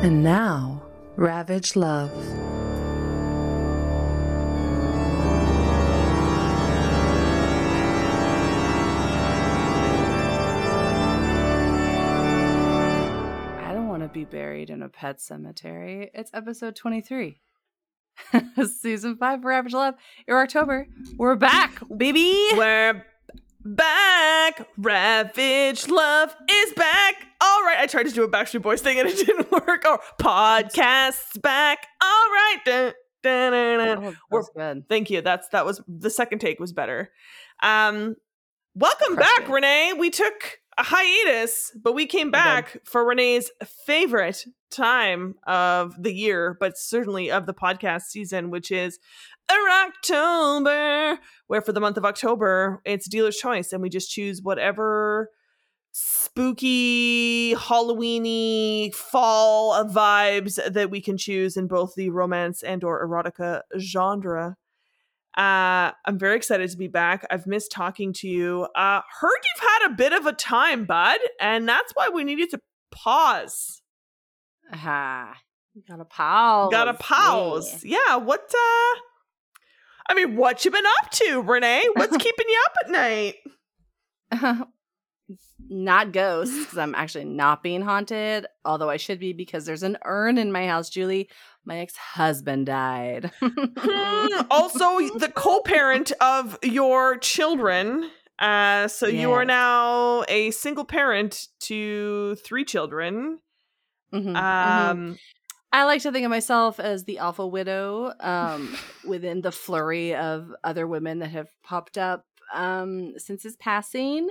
And now, Ravage Love. I don't want to be buried in a pet cemetery. It's episode 23. Season 5 for Ravage Love. Eroctober. We're back, baby. We're back. Ravage Love is back. All right. I tried to do a Backstreet Boys thing and it didn't work. Or podcast's back. All right. Dun, dun, dun. Oh, We're- good. Thank you. That's that was the second take was better. Um welcome Crushed back. Renee. We took a hiatus, but we came back for Renee's favorite time of the year, but certainly of the podcast season, which is October, where for the month of October, it's dealer's choice, and we just choose whatever spooky, Halloweeny, fall vibes that we can choose in both the romance and or erotica genre. Uh, I'm very excited to be back. I've missed talking to you. Uh, heard you've had a bit of a time, bud, and that's why we needed to pause. Ah, you got a pause. Got to pause. Yeah. What? uh I mean, what you been up to, Renee? What's keeping you up at night? Not ghosts, because I'm actually not being haunted, although I should be because there's an urn in my house, Julie. My ex husband died. Hmm, also, the co-parent of your children. Uh, so you are now a single parent to three children. Mhm, mhm. Um, I like to think of myself as the alpha widow um, within the flurry of other women that have popped up um, since his passing,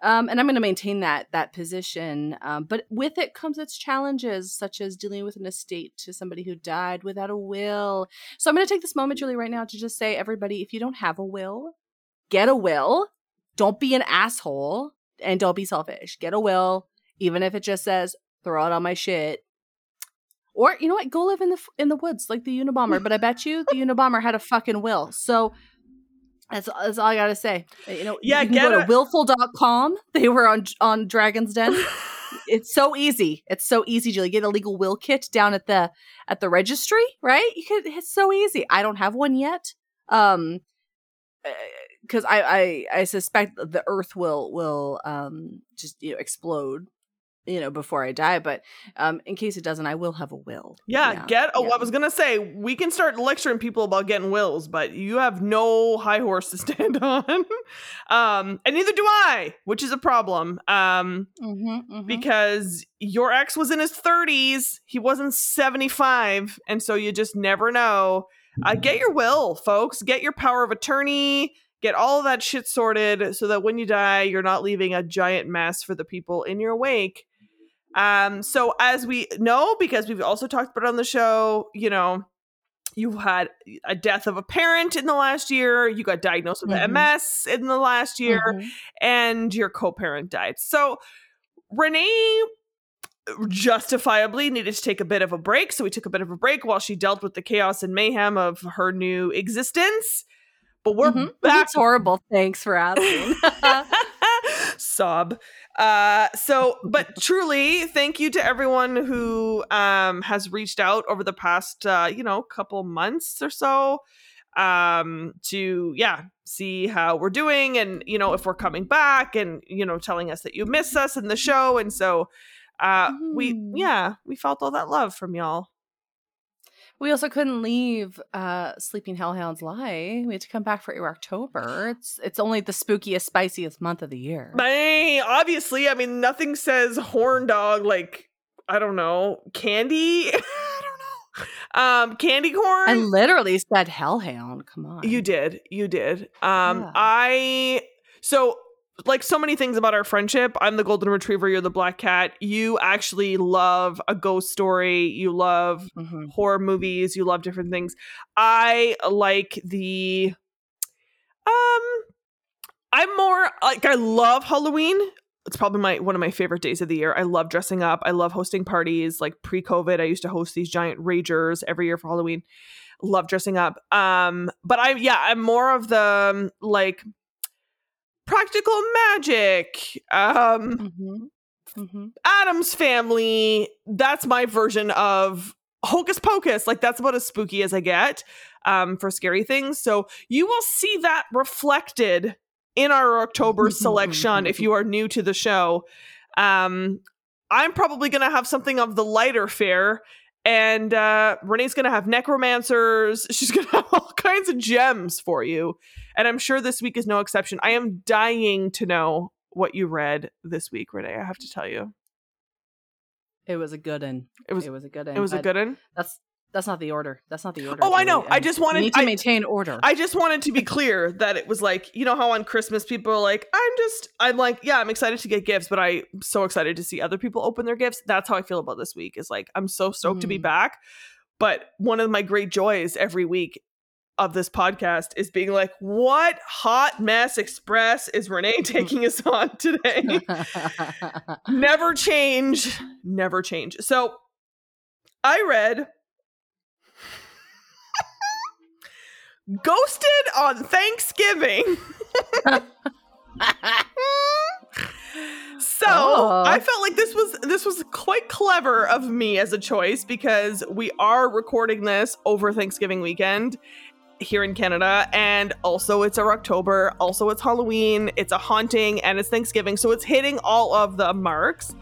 um, and I'm going to maintain that that position. Um, but with it comes its challenges, such as dealing with an estate to somebody who died without a will. So I'm going to take this moment, Julie, right now, to just say, everybody, if you don't have a will, get a will. Don't be an asshole, and don't be selfish. Get a will, even if it just says throw it on my shit or you know what? Go live in the in the woods like the Unabomber. But I bet you the Unabomber had a fucking will. So that's that's all I gotta say. Uh, You know, Yeah, you get go a- to willful.com. They were on on Dragon's Den. it's so easy. It's so easy, Julie. Get a legal will kit down at the at the registry, right? You could. It's so easy. I don't have one yet. Um, because I, I I suspect the Earth will will um just you know explode, you know, before I die. But um, in case it doesn't, I will have a will. yeah, get. Oh, yeah. I was gonna say we can start lecturing people about getting wills, but you have no high horse to stand on. um, and neither do I, which is a problem. Um, Mhm, mhm. because your ex was in his 30s he wasn't 75 and so you just never know uh, get your will folks get your power of attorney get all of that shit sorted so that when you die you're not leaving a giant mess for the people in your wake um so as we know because we've also talked about it on the show you know you had a death of a parent in the last year you got diagnosed with Mhm. ms in the last year Mhm. and your co-parent died. So Renee justifiably needed to take a bit of a break, so we took a bit of a break while she dealt with the chaos and mayhem of her new existence. But we're Mhm. back It's horrible. Thanks for asking. sob. Uh so but truly thank you to everyone who um has reached out over the past uh you know couple months or so um to yeah see how we're doing and you know if we're coming back and you know telling us that you miss us in the show. And so uh we Mhm. yeah we felt all that love from y'all we also couldn't leave uh, Sleeping Hellhounds Lie. We had to come back for October. It's it's only the spookiest, spiciest month of the year. Bang! obviously i mean nothing says horn dog like i don't know candy i don't know um candy corn I literally said Hellhound. Come on. You did. You did. Um Yeah. I so like so many things about our friendship. I'm the golden retriever, you're the black cat. You actually love a ghost story. You love Mhm. horror movies, you love different things. I like the um I'm more like I love Halloween. It's probably my one of my favorite days of the year. I love dressing up. I love hosting parties. Like pre-COVID, I used to host these giant ragers every year for Halloween. Love dressing up. Um, but I yeah, I'm more of the um, like practical magic, um, Mhm. Mhm. Addams family, that's my version of Hocus Pocus. Like that's about as spooky as I get um, for scary things. So you will see that reflected in our October selection if you are new to the show. Um, I'm probably going to have something of the lighter fare. And uh, Renee's going to have necromancers. She's going to have all kinds of gems for you. And I'm sure this week is no exception. I am dying to know what you read this week, Renee. I have to tell you. It was a good one. It was it was a good one. it was a good one. That's that's not the order. That's not the order. Oh, I know. I just wanted- need to I- maintain order. I just wanted to be clear that it was like, you know how on Christmas people are like, I'm just I'm like, yeah, I'm excited to get gifts, but I'm so excited to see other people open their gifts. That's how I feel about this week. Is like I'm so stoked to be Mm. back. But one of my great joys every week of this podcast is being like, what hot mess express is Renee taking us on today? never change never change so i read ghosted on thanksgiving so Oh. i felt like this was this was quite clever of me as a choice because we are recording this over thanksgiving weekend here in Canada, and also it's Eroctober, also it's Halloween, it's a haunting, and it's Thanksgiving, so it's hitting all of the marks.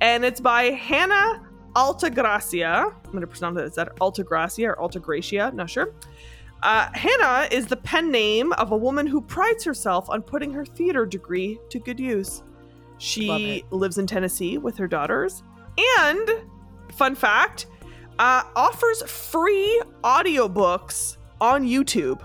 And it's by Hannah Altagracia. I'm gonna pronounce it. Is that Altagracia or Altagracia? Not sure. Uh, Hannah is the pen name of a woman who prides herself on putting her theater degree to good use. She lives in Tennessee with her daughters, and fun fact, uh, offers free audiobooks on YouTube.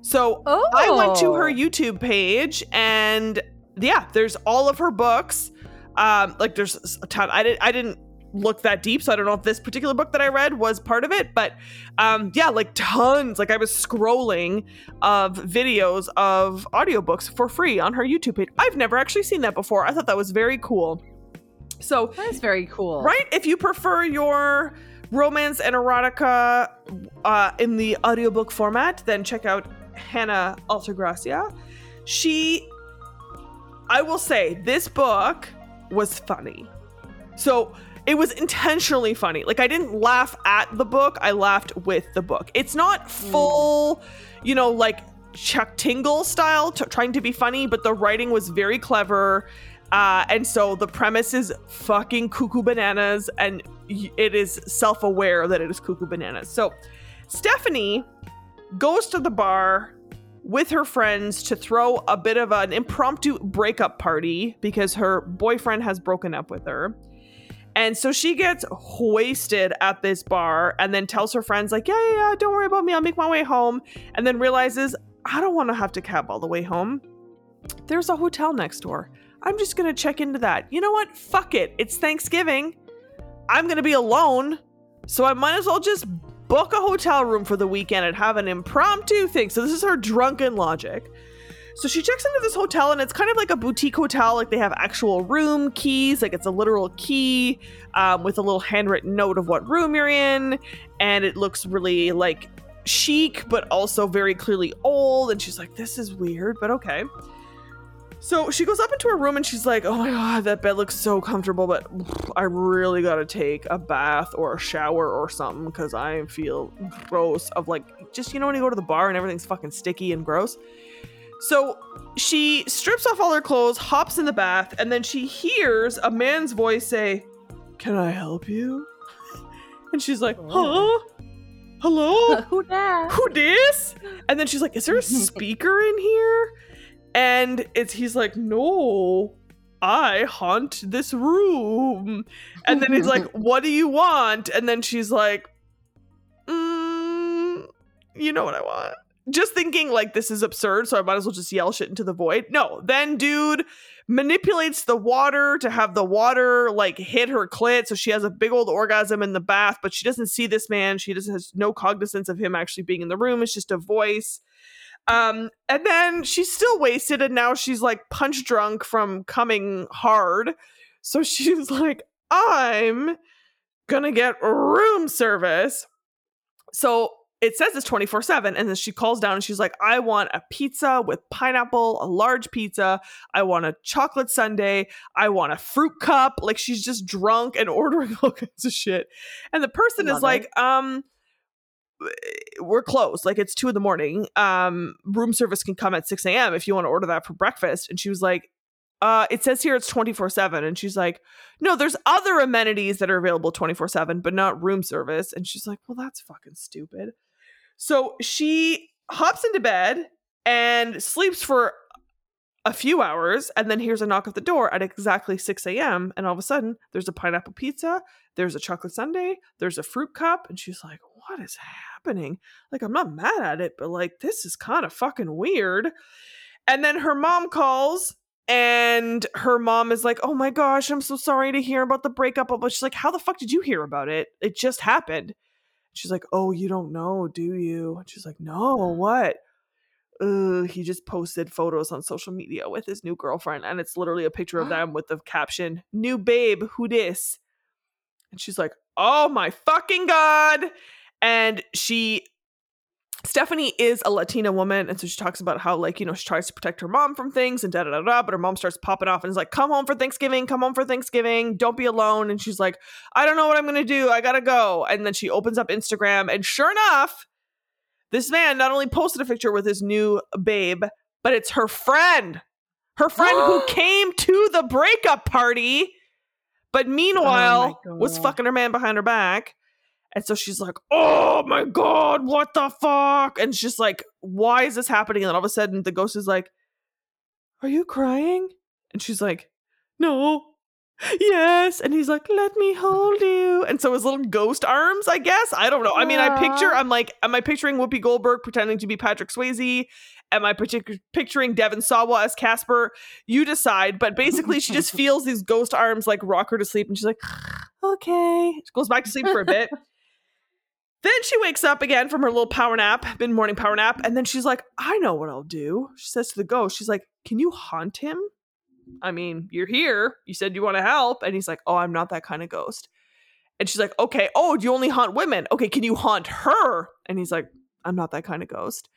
So oh, I went to her YouTube page and yeah, there's all of her books. Um, like there's a ton. I didn't I didn't look that deep, so I don't know if this particular book that I read was part of it, but um yeah, like tons. Like I was scrolling of videos of audiobooks for free on her YouTube page. I've never actually seen that before. I thought that was very cool. So That's very cool. Right? If you prefer your romance and erotica uh, in the audiobook format, then check out Hannah Altagracia. She, I will say, this book was funny. So it was intentionally funny. Like I didn't laugh at the book, I laughed with the book. It's not full, you know, like Chuck Tingle style, t- trying to be funny, but the writing was very clever. Uh, and so the premise is fucking cuckoo bananas, and y- it is self aware that it is cuckoo bananas. So Stephanie goes to the bar with her friends to throw a bit of an impromptu breakup party because her boyfriend has broken up with her. And so she gets wasted at this bar and then tells her friends, like, yeah, yeah, yeah, don't worry about me. I'll make my way home. And then realizes, I don't want to have to cab all the way home. There's a hotel next door. I'm just going to check into that. You know what? Fuck it. It's Thanksgiving. I'm going to be alone. So I might as well just book a hotel room for the weekend and have an impromptu thing. So this is her drunken logic. So she checks into this hotel and it's kind of like a boutique hotel. Like they have actual room keys, like it's a literal key um, with a little handwritten note of what room you're in. And it looks really like chic, but also very clearly old. And she's like, this is weird, but okay. So she goes up into her room and she's like, oh my God, that bed looks so comfortable, but I really gotta take a bath or a shower or something because I feel gross of like, just, you know, when you go to the bar and everything's fucking sticky and gross. So she strips off all her clothes, hops in the bath, and then she hears a man's voice say, Can I help you? And she's like, Oh. Huh? Hello? Who that? Who this? And then she's like, Is there a speaker in here? And it's he's like, No, I haunt this room. And then he's like, What do you want? And then she's like, mm, You know what I want just thinking like this is absurd, so I might as well just yell shit into the void. No, then dude manipulates the water to have the water like hit her clit, so she has a big old orgasm in the bath, but she doesn't see this man. She just has no cognizance of him actually being in the room. It's just a voice. Um, and then she's still wasted, and now she's like punch drunk from coming hard. So she's like, I'm gonna get room service. So it says it's 24 7 and then she calls down and she's like i want a pizza with pineapple a large pizza. I want a chocolate sundae. I want a fruit cup. Like she's just drunk and ordering all kinds of shit. And the person Love is like um we're closed. Like it's two in the morning. Um room service can come at 6 a.m if you want to order that for breakfast. And she was like uh it says here it's 24 7 and she's like no there's other amenities that are available 24 7 but not room service. And she's like well that's fucking stupid so she hops into bed and sleeps for a few hours and then hears a knock at the door at exactly 6 a.m. And all of a sudden, there's a pineapple pizza, there's a chocolate sundae, there's a fruit cup. And she's like, What is happening? Like, I'm not mad at it, but like, this is kind of fucking weird. And then her mom calls and her mom is like, Oh my gosh, I'm so sorry to hear about the breakup. But she's like, How the fuck did you hear about it? It just happened. She's like, Oh, you don't know, do you? And she's like, No, what? Uh, he just posted photos on social media with his new girlfriend, and it's literally a picture of them with the caption, New babe, who dis? And she's like, Oh my fucking God. And she Stephanie is a Latina woman, and so she talks about how, like, you know, she tries to protect her mom from things and da da da da. But her mom starts popping off and is like, "Come home for Thanksgiving, come home for Thanksgiving, don't be alone." And she's like, "I don't know what I'm gonna do. I gotta go." And then she opens up Instagram, and sure enough, this man not only posted a picture with his new babe, but it's her friend, her friend who came to the breakup party, but oh meanwhile was God. fucking her man behind her back. And so she's like, oh my God, what the fuck? And she's like, why is this happening? And then all of a sudden, the ghost is like, are you crying? And she's like, no. Yes. And he's like, let me hold you. And so his little ghost arms, I guess. I don't know. I mean, I picture i'm like, am I picturing Whoopi Goldberg pretending to be Patrick Swayze? Am I partic- picturing Devon Sawa as Casper? You decide. But basically, she just feels these ghost arms like rock her to sleep. And she's like, okay. She goes back to sleep for a bit. Then she wakes up again from her little power nap, mid morning power nap, and then she's like, I know what I'll do. She says to the ghost, She's like, Can you haunt him? I mean, you're here. You said you want to help. And he's like, Oh, I'm not that kind of ghost. And she's like, Okay, oh, do you only haunt women? Okay, can you haunt her? And he's like, I'm not that kind of ghost.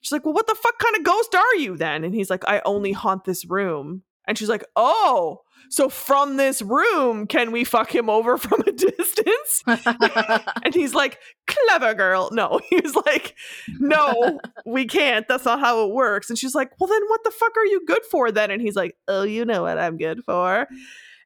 She's like, Well, what the fuck kind of ghost are you then? And he's like, I only haunt this room. And she's like, Oh, so from this room, can we fuck him over from a distance? and he's like, clever girl. No, he was like, no, we can't. That's not how it works. And she's like, well, then what the fuck are you good for then? And he's like, oh, you know what I'm good for.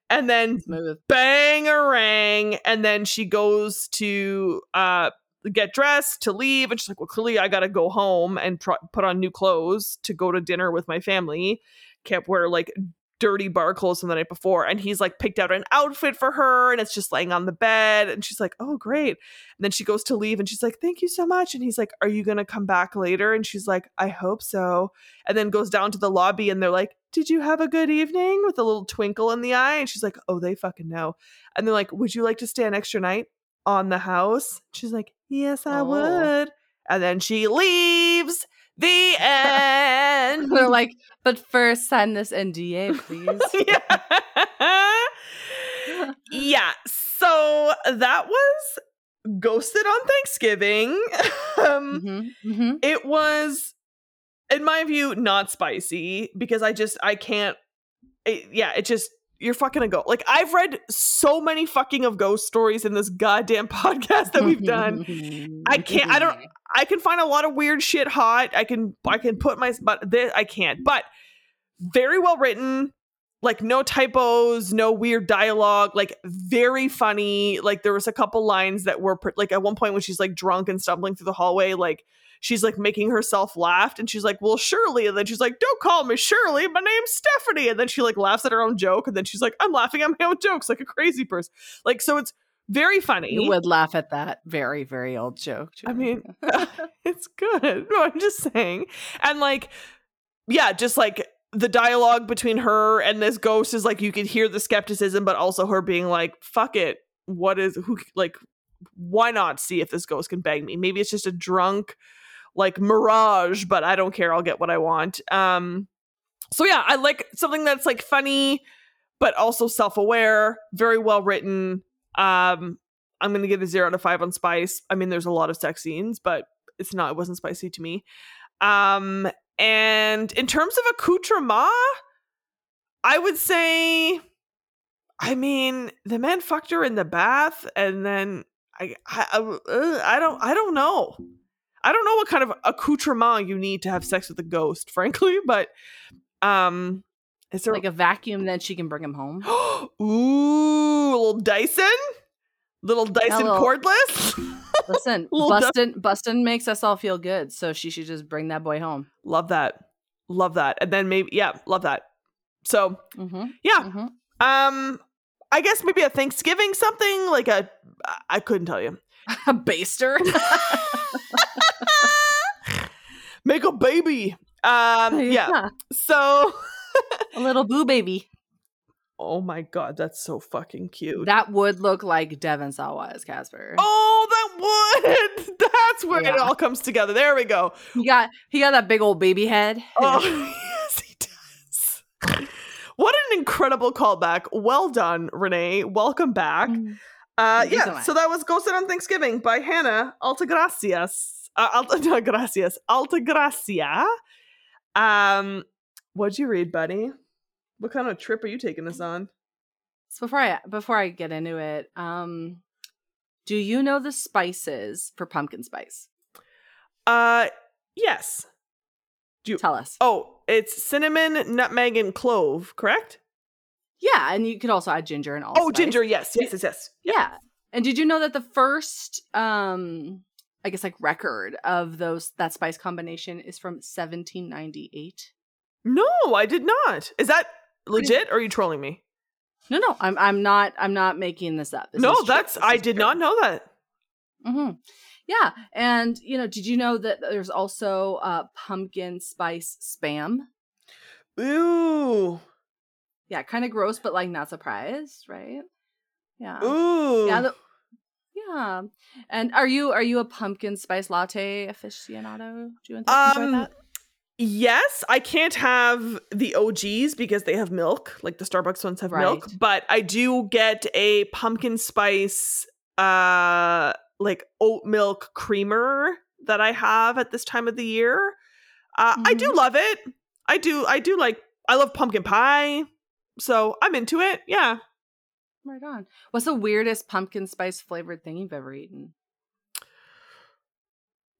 And then bang a rang. And then she goes to uh, get dressed to leave. And she's like, well, clearly I got to go home and tr- put on new clothes to go to dinner with my family. Can't wear like dirty bar clothes from the night before. And he's like picked out an outfit for her and it's just laying on the bed. And she's like, oh, great. And then she goes to leave and she's like, thank you so much. And he's like, are you going to come back later? And she's like, I hope so. And then goes down to the lobby and they're like, did you have a good evening with a little twinkle in the eye? And she's like, oh, they fucking know. And they're like, would you like to stay an extra night on the house? She's like, yes, I Oh. would. And then she leaves. The end. They're like, but first sign this NDA, please. yeah. yeah. So that was Ghosted on Thanksgiving. um, Mhm, mhm. it was, in my view, not spicy because I just, I can't, it, yeah, it just, you're fucking a ghost. Like, I've read so many fucking of ghost stories in this goddamn podcast that we've done. I can't- I don't- I can find a lot of weird shit hot. I can I can put my but this I can't. But very well written, like no typos, no weird dialogue, like very funny. Like there was a couple lines that were like at one point when she's like drunk and stumbling through the hallway, like she's like making herself laugh and she's like, "Well, Shirley." And then she's like, "Don't call me Shirley. My name's Stephanie." And then she like laughs at her own joke and then she's like, "I'm laughing at my own jokes like a crazy person." Like so it's very funny. You would laugh at that very, very old joke. I mean, it's good. No, I'm just saying. And like, yeah, just like the dialogue between her and this ghost is like you could hear the skepticism, but also her being like, fuck it. What is who like why not see if this ghost can bang me? Maybe it's just a drunk like mirage, but I don't care. I'll get what I want. Um so yeah, I like something that's like funny, but also self-aware, very well written. Um I'm gonna give a zero out of five on spice. I mean, there's a lot of sex scenes, but it's not. It wasn't spicy to me. Um, and in terms of accoutrement, I would say, I mean, the man fucked her in the bath, and then I, I, I, uh, I don't, I don't know. I don't know what kind of accoutrement you need to have sex with a ghost, frankly, but um, is there Like a vacuum, then she can bring him home. Ooh, little Dyson, little Dyson little- cordless. Listen. Bustin Bustin makes us all feel good, so she should just bring that boy home. love that, love that, and then maybe yeah, love that. So Mm-hmm. yeah, hmm um, I guess maybe a Thanksgiving something like a I couldn't tell you. A baster. Make a baby. Um, yeah. So, A little boo baby. oh my god, that's so fucking cute. That would look like Devon Sawa as Casper. oh, that would. That's where it all comes together. There we go. He got he got that big old baby head. Oh, yes, he does. What an incredible callback. Well done, Renee. Welcome back. Mm. Uh, you so yeah, so that was Ghosted on Thanksgiving by Hannah Altagracias. Uh, Alta, no, gracias. Altagracia. Um, what'd you read, buddy? What kind of trip are you taking us on? So before I before I get into it, um, do you know the spices for pumpkin spice? Uh, yes. Do you Tell us. Oh, it's cinnamon, nutmeg, and clove, correct? Yeah, and you could also add ginger and all. Oh, ginger, yes, yes, yes, yes. Yeah. And did you know that the first um I guess like record of those that spice combination is from 1798? No, I did not. Is that legit or are you trolling me? No, no, I'm I'm not I'm not making this up. This no, that's I did true. not know that. hmm Yeah, and you know, did you know that there's also uh pumpkin spice spam? Ooh. Yeah, kind of gross, but like not surprised, right? Yeah. Ooh. Yeah, the- yeah. And are you are you a pumpkin spice latte aficionado? Do you enjoy Um, that? Yes, I can't have the OGs because they have milk, like the Starbucks ones have milk, but I do get a pumpkin spice uh like oat milk creamer that I have at this time of the year. Uh I do Mhm. love it. I do I do like I love pumpkin pie. So, I'm into it. Yeah. Right on. What's the weirdest pumpkin spice flavored thing you've ever eaten?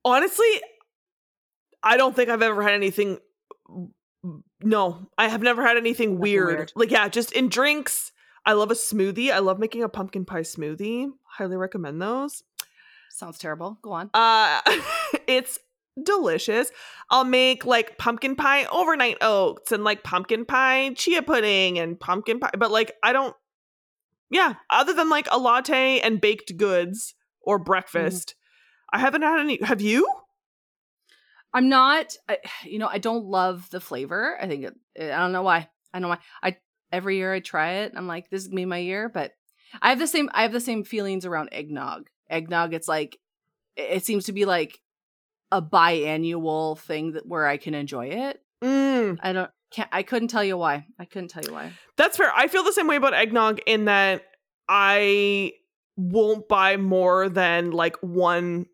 Honestly, I don't think I've ever had anything. No, I have never had anything weird. weird. Like, yeah, just in drinks. I love a smoothie. I love making a pumpkin pie smoothie. Highly recommend those. Sounds terrible. Go on. Uh, it's delicious. I'll make like pumpkin pie overnight oats and like pumpkin pie chia pudding and pumpkin pie. But like, I don't. Yeah, other than like a latte and baked goods or breakfast, I haven't had any. Have you? I'm not. I, you know, I don't love the flavor. I think it, I don't know why. I don't know why. I every year I try it. I'm like, this is me my year. But I have the same. I have the same feelings around eggnog. Eggnog. It's like it it seems to be like a biannual thing that where I can enjoy it. Mm. I don't. Can't. I couldn't tell you why. I couldn't tell you why. That's fair. I feel the same way about eggnog in that I won't buy more than like one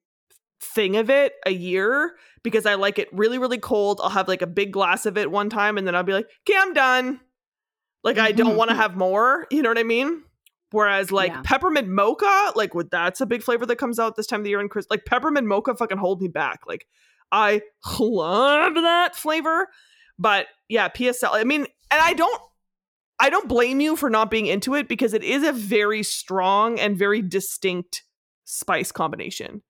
thing of it a year because I like it really, really cold. I'll have like a big glass of it one time and then I'll be like, okay, I'm done. Like, I don't mm-hmm. want to have more. You know what I mean? Whereas, like, Yeah. peppermint mocha, like, with that's a big flavor that comes out this time of the year. in Chris, like, peppermint mocha fucking hold me back. Like, I love that flavor. But yeah, PSL. I mean, and I don't I don't blame you for not being into it because it is a very strong and very distinct spice combination.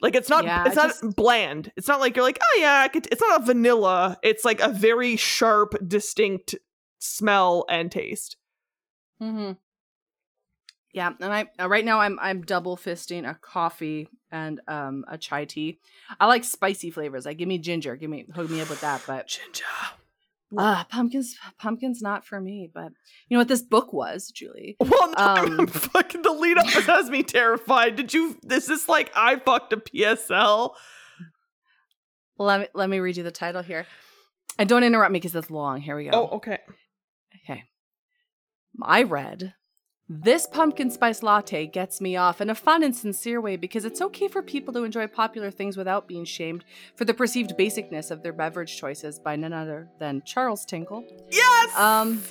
Like it's not Yeah, it's not just- bland. It's not like you're like, "Oh yeah, I could, it's not a vanilla." It's like a very sharp distinct smell and taste. Mm-hmm. Yeah, and I uh, right now I'm I'm double fisting a coffee and um a chai tea. I like spicy flavors. Like give me ginger, give me hook me up with that. But Ginger. uh pumpkins pumpkins not for me. But you know what this book was, Julie? Well, no, Um, fucking the lead up has me terrified. Did you this is like I fucked a PSL. Let me let me read you the title here. And don't interrupt me because it's long. Here we go. Oh, okay. Okay. I read This pumpkin spice latte gets me off in a fun and sincere way because it's okay for people to enjoy popular things without being shamed for the perceived basicness of their beverage choices by none other than Charles Tinkle. Yes. Um,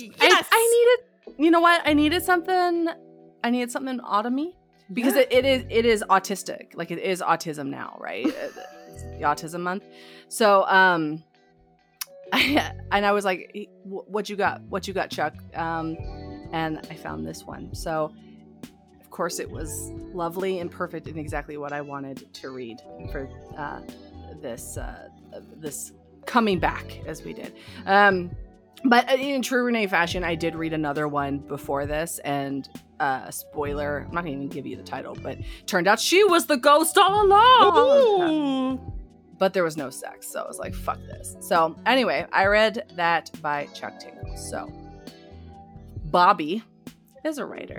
yes. I, I needed, you know what? I needed something. I needed something automy because it, it is it is autistic. Like it is autism now, right? it's the autism month. So, um, I, and I was like, "What you got? What you got, Chuck?" Um, and I found this one. So, of course, it was lovely and perfect and exactly what I wanted to read for uh, this uh, this coming back as we did. Um, but in true Renee fashion, I did read another one before this, and uh, spoiler, I'm not gonna even give you the title, but turned out she was the ghost all along. But there was no sex, so I was like, fuck this. So anyway, I read that by Chuck Tingle. So Bobby is a writer.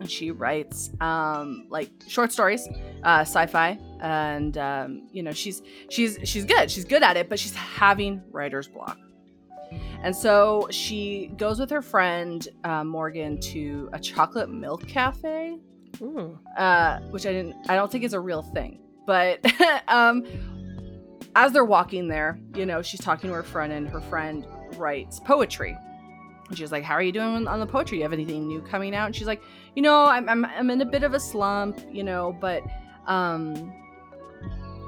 And she writes um, like short stories, uh, sci-fi, and um, you know she's she's she's good. She's good at it, but she's having writer's block. And so she goes with her friend uh, Morgan to a chocolate milk cafe, uh, which I didn't. I don't think is a real thing. But um, as they're walking there, you know, she's talking to her friend, and her friend writes poetry. And she's like, "How are you doing on the poetry? Do You have anything new coming out?" And she's like, "You know, I'm I'm, I'm in a bit of a slump, you know, but um,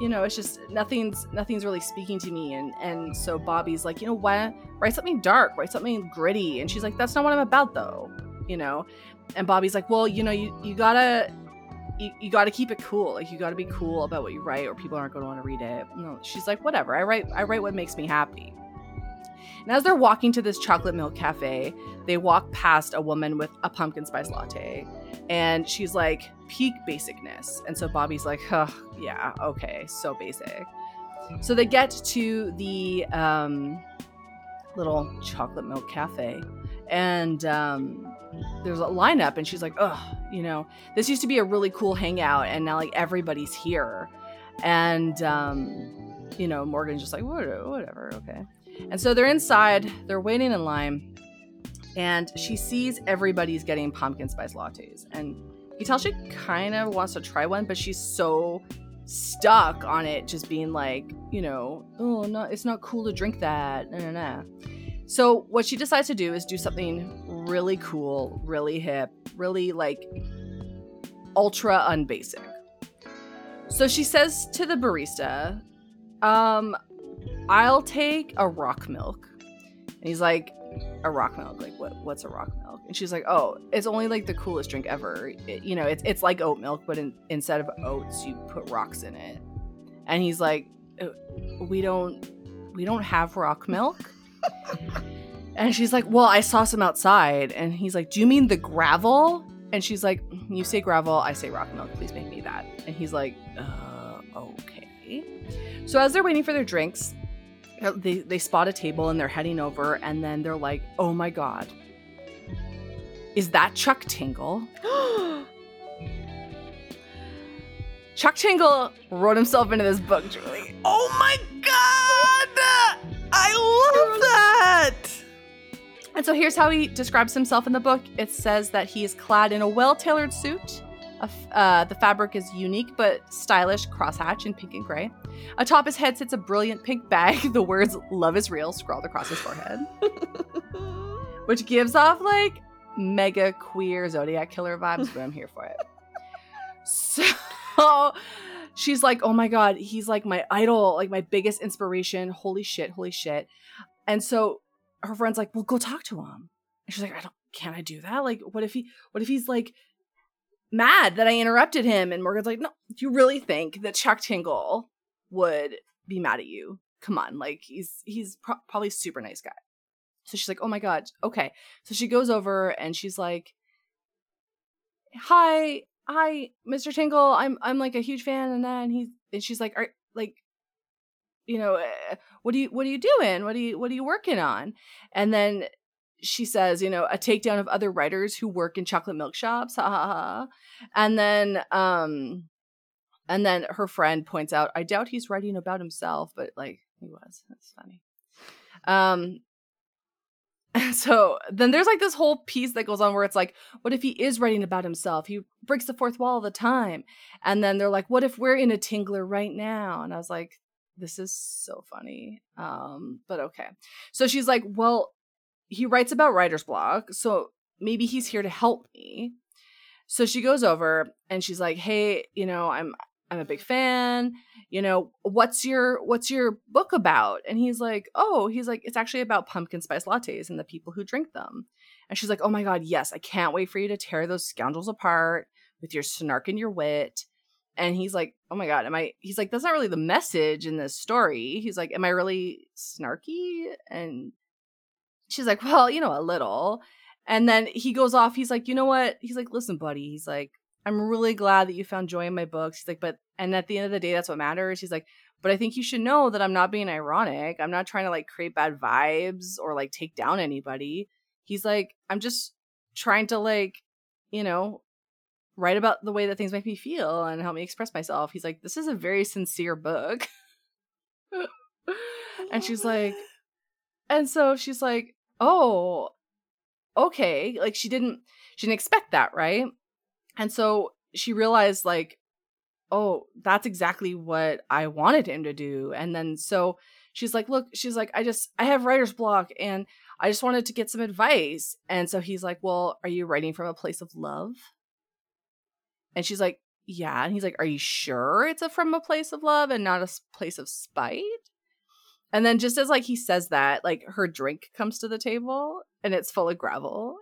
you know, it's just nothing's nothing's really speaking to me." And and so Bobby's like, "You know what? Write something dark, write something gritty." And she's like, "That's not what I'm about, though," you know. And Bobby's like, "Well, you know, you you gotta." You, you got to keep it cool. Like you got to be cool about what you write, or people aren't going to want to read it. No, she's like, whatever. I write. I write what makes me happy. And as they're walking to this chocolate milk cafe, they walk past a woman with a pumpkin spice latte. And she's like, peak basicness. And so Bobby's like, huh, yeah, okay, so basic. So they get to the um, little chocolate milk cafe. And um, there's a lineup, and she's like, ugh, you know, this used to be a really cool hangout, and now like everybody's here. And, um, you know, Morgan's just like, whatever, okay. And so they're inside, they're waiting in line, and she sees everybody's getting pumpkin spice lattes. And you tell she kind of wants to try one, but she's so stuck on it, just being like, you know, oh, no, it's not cool to drink that. Nah, nah, nah. So what she decides to do is do something really cool, really hip, really like ultra unbasic. So she says to the barista, um, I'll take a rock milk. And he's like, a rock milk? Like, what? What's a rock milk? And she's like, oh, it's only like the coolest drink ever. It- you know, it's it's like oat milk, but in, instead of oats, you put rocks in it. And he's like, "Uh, we don't we don't have rock milk. and she's like, well, I saw some outside. And he's like, do you mean the gravel? And she's like, you say gravel, I say rock milk. Please make me that. And he's like, uh, okay. So as they're waiting for their drinks, they, they spot a table and they're heading over. And then they're like, oh my God. Is that Chuck Tingle? Chuck Tingle wrote himself into this book, Julie. Oh my god! I love that! And so here's how he describes himself in the book. It says that he is clad in a well-tailored suit. Uh, the fabric is unique but stylish, crosshatch in pink and gray. Atop his head sits a brilliant pink bag. The words "Love is real" scrawled across his forehead, which gives off like mega queer Zodiac killer vibes. But I'm here for it. So she's like, "Oh my god, he's like my idol, like my biggest inspiration. Holy shit, holy shit!" And so her friend's like, "Well, go talk to him." And she's like, "I don't. Can I do that? Like, what if he? What if he's like mad that I interrupted him?" And Morgan's like, "No, you really think that Chuck Tingle would be mad at you? Come on, like he's he's pro- probably super nice guy." So she's like, "Oh my god, okay." So she goes over and she's like, "Hi, hi, Mr. Tingle. I'm I'm like a huge fan." And then he and she's like, "Are like." You know, uh, what are you what are you doing? What are you what are you working on? And then she says, you know, a takedown of other writers who work in chocolate milk shops. Ha ha ha. And then um and then her friend points out, I doubt he's writing about himself, but like he was. That's funny. Um so then there's like this whole piece that goes on where it's like, what if he is writing about himself? He breaks the fourth wall all the time. And then they're like, what if we're in a tingler right now? And I was like, this is so funny. Um, but okay. So she's like, well, he writes about writer's block. So maybe he's here to help me. So she goes over and she's like, "Hey, you know, I'm I'm a big fan. You know, what's your what's your book about?" And he's like, "Oh, he's like it's actually about pumpkin spice lattes and the people who drink them." And she's like, "Oh my god, yes, I can't wait for you to tear those scoundrels apart with your snark and your wit." And he's like, "Oh my god, am I?" He's like, "That's not really the message in this story." He's like, "Am I really snarky?" And she's like, "Well, you know, a little." And then he goes off. He's like, you know what? He's like, listen, buddy. He's like, I'm really glad that you found joy in my books. He's like, but, and at the end of the day, that's what matters. He's like, but I think you should know that I'm not being ironic. I'm not trying to like create bad vibes or like take down anybody. He's like, I'm just trying to like, you know, write about the way that things make me feel and help me express myself. He's like, this is a very sincere book. and she's like, and so she's like, oh, okay like she didn't she didn't expect that right and so she realized like oh that's exactly what i wanted him to do. And then so she's like look she's like i just i have writer's block and i just wanted to get some advice. And so he's like well are you writing from a place of love? And she's like yeah. And he's like are you sure it's a, from a place of love and not a place of spite? And then just as like he says that, like her drink comes to the table and it's full of gravel.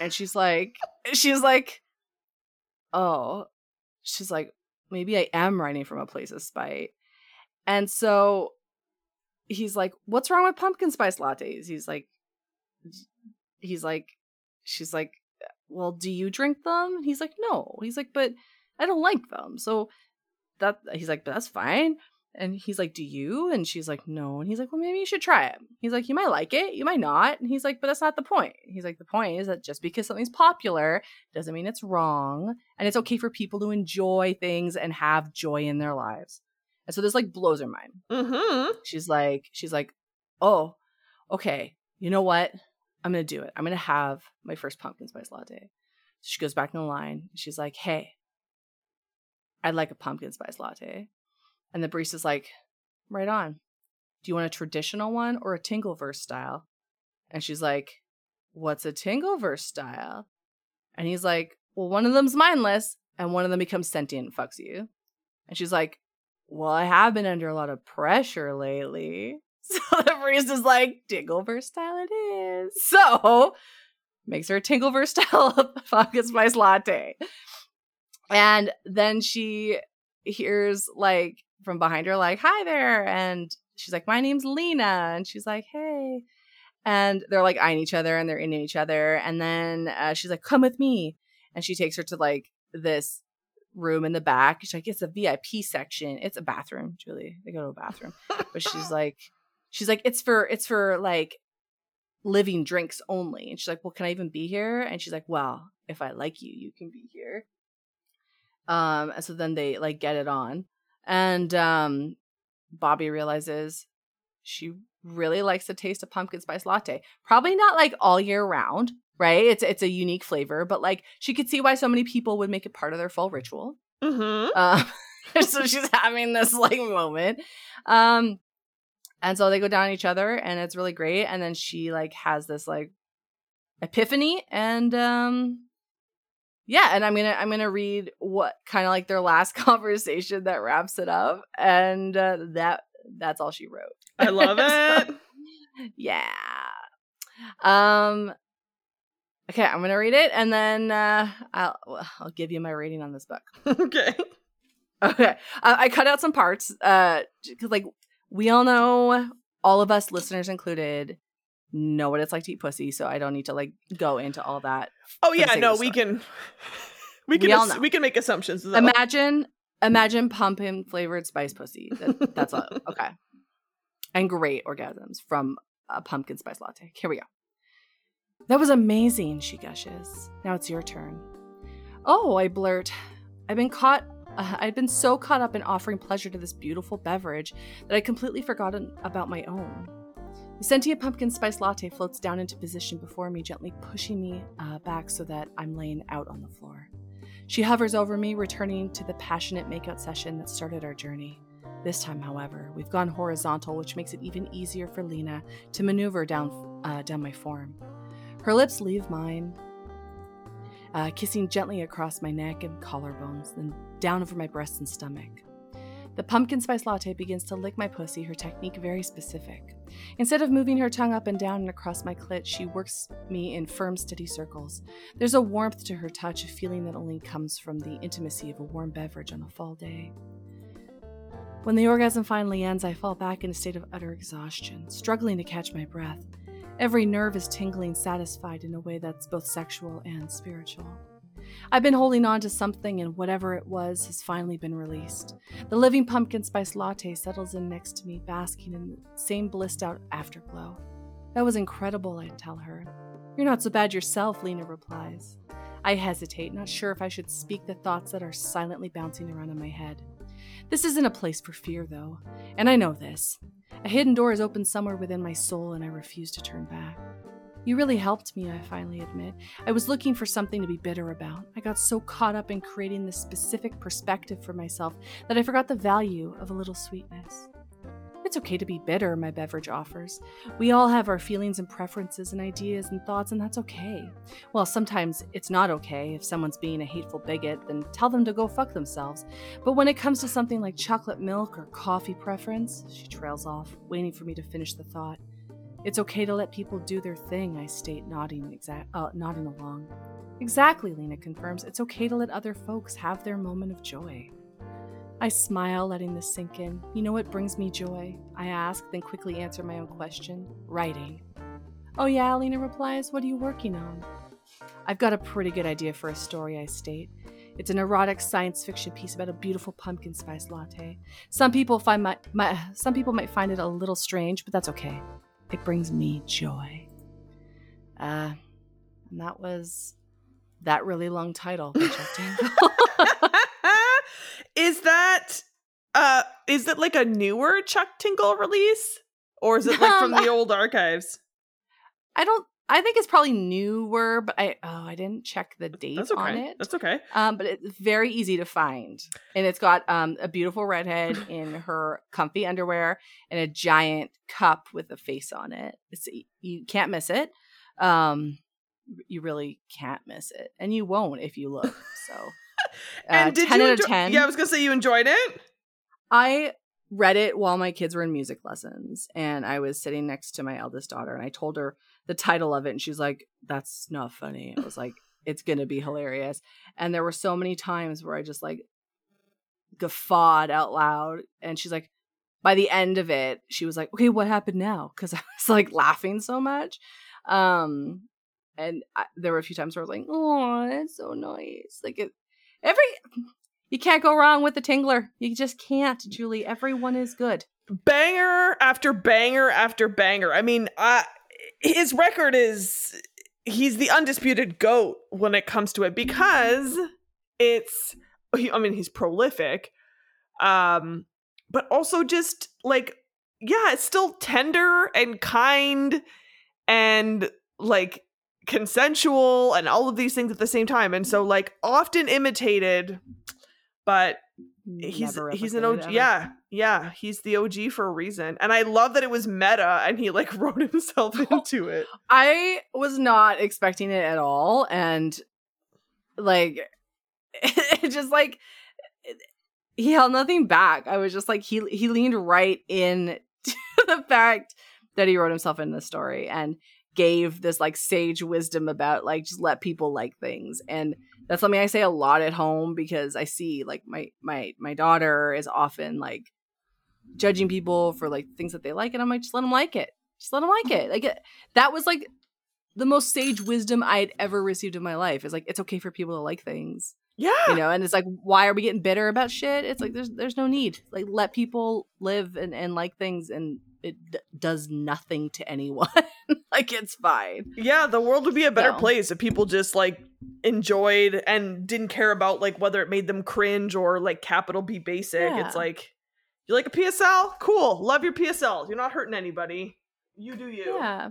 and she's like she's like oh, she's like maybe I am writing from a place of spite. And so he's like, "What's wrong with pumpkin spice lattes?" He's like he's like she's like, "Well, do you drink them?" He's like, "No." He's like, "But I don't like them." So that he's like, "But that's fine." And he's like, Do you? And she's like, No. And he's like, Well, maybe you should try it. He's like, You might like it, you might not. And he's like, But that's not the point. He's like, The point is that just because something's popular doesn't mean it's wrong. And it's okay for people to enjoy things and have joy in their lives. And so this like blows her mind. Mm-hmm. She's like, She's like, Oh, okay. You know what? I'm going to do it. I'm going to have my first pumpkin spice latte. So she goes back in the line. She's like, Hey, I'd like a pumpkin spice latte. And the barista's like, right on. Do you want a traditional one or a Tingleverse style? And she's like, what's a Tingleverse style? And he's like, well, one of them's mindless and one of them becomes sentient and fucks you. And she's like, well, I have been under a lot of pressure lately. So the barista's like, Tingleverse style it is. So makes her a Tingleverse style pumpkin spice latte. And then she hears like from behind her, like, hi there. And she's like, my name's Lena. And she's like, hey. And they're like eyeing each other and they're into each other. And then uh, she's like, come with me. And she takes her to like this room in the back. She's like, it's a VIP section. It's a bathroom, Julie. They go to a bathroom. but she's like, she's like, it's for, it's for like living drinks only. And she's like, well, can I even be here? And she's like, well, if I like you, you can be here. Um, and so then they like get it on. And um, Bobby realizes she really likes the taste of pumpkin spice latte. Probably not like all year round, right? It's it's a unique flavor, but like she could see why so many people would make it part of their fall ritual. Mm-hmm. Uh, so she's having this like moment. Um, and so they go down each other, and it's really great. And then she like has this like epiphany, and um, yeah and i'm gonna i'm gonna read what kind of like their last conversation that wraps it up and uh, that that's all she wrote. I love it. yeah. Um okay i'm gonna read it and then uh i'll i'll give you my rating on this book. Okay. Okay uh, i cut out some parts uh because like we all know all of us listeners included know what it's like to eat pussy, so I don't need to like go into all that. Oh yeah, no, we can we can we, ass- we, can make assumptions. Though. Imagine imagine pumpkin flavored spice pussy. That, that's all. okay. And great orgasms from a pumpkin spice latte. Here we go. That was amazing, she gushes. Now it's your turn. Oh, I blurt. I've been caught uh, I'd been so caught up in offering pleasure to this beautiful beverage that I'd completely forgotten about my own. The sentient pumpkin spice latte floats down into position before me, gently pushing me uh, back so that I'm laying out on the floor. She hovers over me, returning to the passionate makeout session that started our journey. This time, however, we've gone horizontal, which makes it even easier for Lena to maneuver down, uh, down my form. Her lips leave mine, uh, kissing gently across my neck and collarbones, then down over my breasts and stomach. The pumpkin spice latte begins to lick my pussy, her technique very specific. Instead of moving her tongue up and down and across my clit, she works me in firm, steady circles. There's a warmth to her touch, a feeling that only comes from the intimacy of a warm beverage on a fall day. When the orgasm finally ends, I fall back in a state of utter exhaustion, struggling to catch my breath. Every nerve is tingling, satisfied in a way that's both sexual and spiritual. I've been holding on to something, and whatever it was has finally been released. The living pumpkin spice latte settles in next to me, basking in the same blissed out afterglow. That was incredible, I tell her. You're not so bad yourself, Lena replies. I hesitate, not sure if I should speak the thoughts that are silently bouncing around in my head. This isn't a place for fear, though, and I know this. A hidden door is open somewhere within my soul, and I refuse to turn back. You really helped me, I finally admit. I was looking for something to be bitter about. I got so caught up in creating this specific perspective for myself that I forgot the value of a little sweetness. It's okay to be bitter, my beverage offers. We all have our feelings and preferences and ideas and thoughts, and that's okay. Well, sometimes it's not okay. If someone's being a hateful bigot, then tell them to go fuck themselves. But when it comes to something like chocolate milk or coffee preference, she trails off, waiting for me to finish the thought. It's okay to let people do their thing, I state, nodding, uh, nodding along. Exactly, Lena confirms. It's okay to let other folks have their moment of joy. I smile, letting this sink in. You know what brings me joy? I ask, then quickly answer my own question writing. Oh, yeah, Lena replies. What are you working on? I've got a pretty good idea for a story, I state. It's an erotic science fiction piece about a beautiful pumpkin spice latte. Some people find my, my some people might find it a little strange, but that's okay. It brings me joy. Uh, and that was that really long title. is that uh is that like a newer Chuck Tingle release? Or is it like from the old archives? I don't I think it's probably newer, but I oh I didn't check the date okay. on it. That's okay. Um, but it's very easy to find, and it's got um a beautiful redhead in her comfy underwear and a giant cup with a face on it. It's you can't miss it. Um, you really can't miss it, and you won't if you look. So, uh, and did ten you out enjoy- of ten. Yeah, I was gonna say you enjoyed it. I read it while my kids were in music lessons, and I was sitting next to my eldest daughter, and I told her the title of it, and she's like, "That's not funny." I was like, "It's gonna be hilarious," and there were so many times where I just like guffawed out loud, and she's like, by the end of it, she was like, "Okay, what happened now?" Because I was like laughing so much. Um, and I, there were a few times where I was like, "Oh, that's so nice!" Like it, every you can't go wrong with the Tingler. You just can't, Julie. Everyone is good. Banger after banger after banger. I mean, uh, his record is he's the undisputed goat when it comes to it because it's I mean, he's prolific. Um but also just like yeah, it's still tender and kind and like consensual and all of these things at the same time. And so like often imitated but he's Never he's an OG. Yeah, yeah, he's the OG for a reason. And I love that it was meta and he like wrote himself oh, into it. I was not expecting it at all, and like, it just like he held nothing back. I was just like he he leaned right in to the fact that he wrote himself in the story and gave this like sage wisdom about like just let people like things and that's something I say a lot at home because I see like my my my daughter is often like judging people for like things that they like and I'm like just let them like it just let them like it like that was like the most sage wisdom I had ever received in my life is like it's okay for people to like things Yeah. you know and it's like why are we getting bitter about shit it's like there's there's no need like let people live and, and like things and it d- does nothing to anyone like it's fine Yeah, the world would be a better So. place if people just like enjoyed and didn't care about like whether it made them cringe or like capital B basic. Yeah. It's like you like a PSL? Cool. Love your PSL. You're not hurting anybody. You do you. Yeah.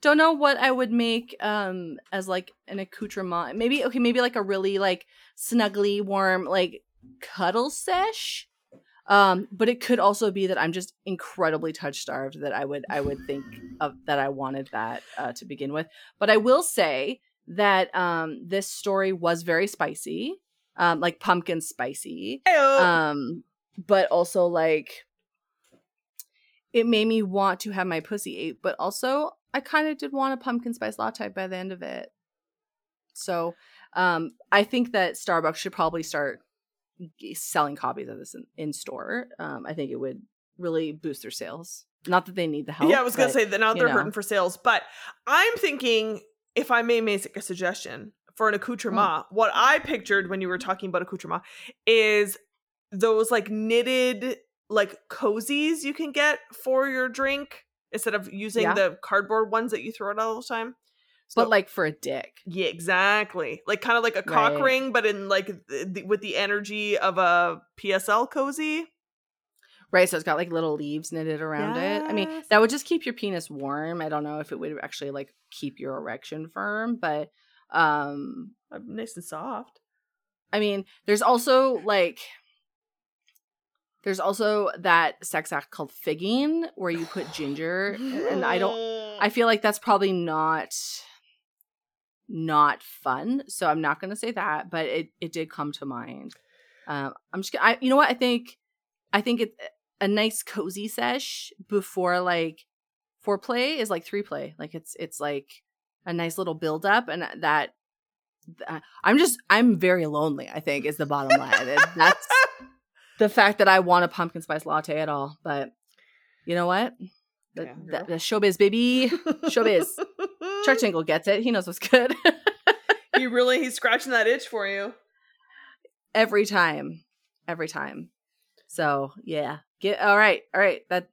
Don't know what I would make um as like an accoutrement. Maybe okay, maybe like a really like snuggly, warm, like cuddle sesh. Um, but it could also be that I'm just incredibly touch starved that I would I would think of that I wanted that uh, to begin with. But I will say that um this story was very spicy, um, like pumpkin spicy. Ayo. Um, but also like it made me want to have my pussy ate, but also I kind of did want a pumpkin spice latte by the end of it. So, um, I think that Starbucks should probably start selling copies of this in, in store. Um, I think it would really boost their sales. Not that they need the help. yeah, I was gonna say that now they're know. hurting for sales, but I'm thinking if I may make a suggestion for an accoutrement, Hmm. what I pictured when you were talking about accoutrement is those like knitted like cozies you can get for your drink instead of using Yeah. the cardboard ones that you throw out all the time. but like for a dick. yeah, exactly. Like kind of like a cock Right. ring, but in like the, with the energy of a PSL cozy. Right, so it's got like little leaves knitted around it. I mean, that would just keep your penis warm. I don't know if it would actually like keep your erection firm, but um Uh, Nice and soft. I mean, there's also like there's also that sex act called figging where you put ginger and I don't I feel like that's probably not not fun. So I'm not going to say that, but it it did come to mind. Um I'm just gonna, I you know what? I think I think it a nice cozy sesh before like foreplay is like three play. Like it's it's like a nice little build up and that th- I'm just I'm very lonely, I think is the bottom line. And That's the fact that I want a pumpkin spice latte at all. But you know what? The, Yeah, the, the showbiz baby. Showbiz. Chuck Tingle gets it. He knows what's good. he really he's scratching that itch for you. Every time. Every time. So yeah. Get all right. All right. That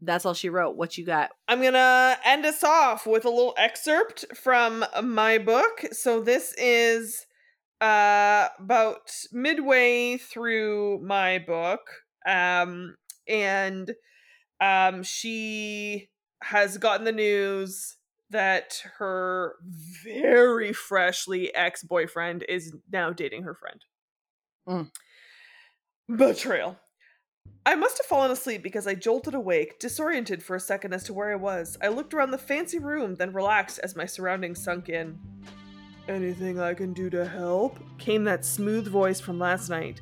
that's all she wrote. What you got? I'm gonna end us off with a little excerpt from my book. So this is uh about midway through my book. Um and um she has gotten the news that her very freshly ex-boyfriend is now dating her friend. Mm. Betrayal. I must have fallen asleep because I jolted awake, disoriented for a second as to where I was. I looked around the fancy room, then relaxed as my surroundings sunk in. Anything I can do to help? came that smooth voice from last night.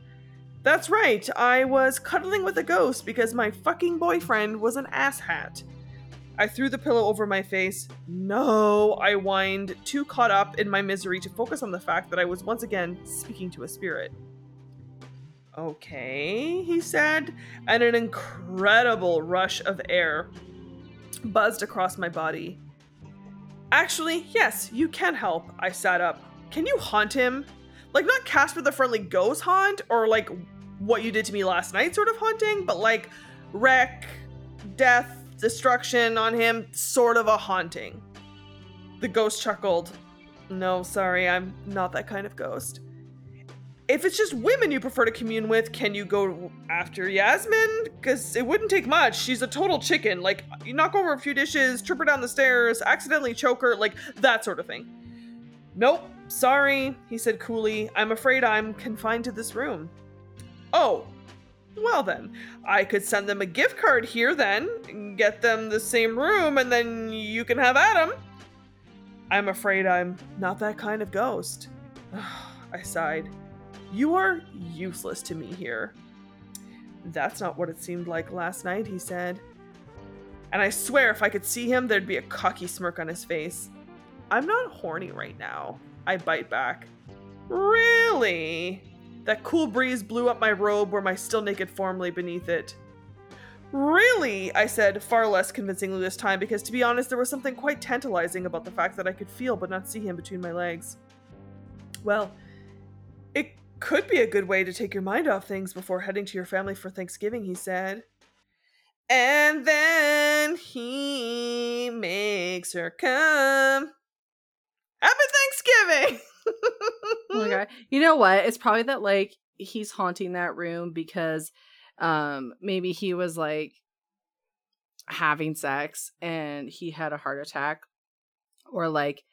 That's right, I was cuddling with a ghost because my fucking boyfriend was an asshat. I threw the pillow over my face. No, I whined, too caught up in my misery to focus on the fact that I was once again speaking to a spirit. Okay, he said, and an incredible rush of air buzzed across my body. Actually, yes, you can help. I sat up. Can you haunt him? Like, not Casper the Friendly Ghost haunt, or like what you did to me last night sort of haunting, but like wreck, death, destruction on him, sort of a haunting. The ghost chuckled. No, sorry, I'm not that kind of ghost. If it's just women you prefer to commune with, can you go after Yasmin? Because it wouldn't take much. She's a total chicken. Like, you knock over a few dishes, trip her down the stairs, accidentally choke her, like that sort of thing. Nope, sorry, he said coolly. I'm afraid I'm confined to this room. Oh, well then, I could send them a gift card here then, get them the same room, and then you can have Adam. I'm afraid I'm not that kind of ghost. I sighed. You are useless to me here. That's not what it seemed like last night, he said. And I swear if I could see him, there'd be a cocky smirk on his face. I'm not horny right now. I bite back. Really? That cool breeze blew up my robe where my still naked form lay beneath it. Really? I said, far less convincingly this time, because to be honest, there was something quite tantalizing about the fact that I could feel but not see him between my legs. Well, it could be a good way to take your mind off things before heading to your family for Thanksgiving, he said. And then he makes her come. Happy Thanksgiving! Oh my god. You know what? It's probably that like he's haunting that room because um maybe he was like having sex and he had a heart attack or like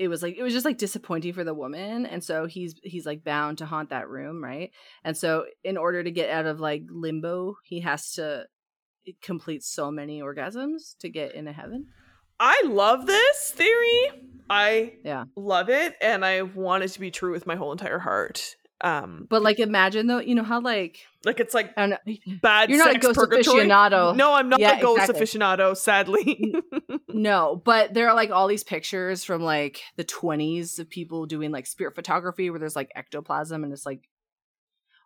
it was like it was just like disappointing for the woman and so he's he's like bound to haunt that room right and so in order to get out of like limbo he has to complete so many orgasms to get into heaven I love this theory. I Yeah. love it, and I want it to be true with my whole entire heart. Um, but like imagine though you know how like like it's like bad. You're not a ghost purgatory. aficionado. No, I'm not Yeah, a ghost exactly. aficionado. Sadly, No, but there are like all these pictures from like the 20s of people doing like spirit photography where there's like ectoplasm and it's like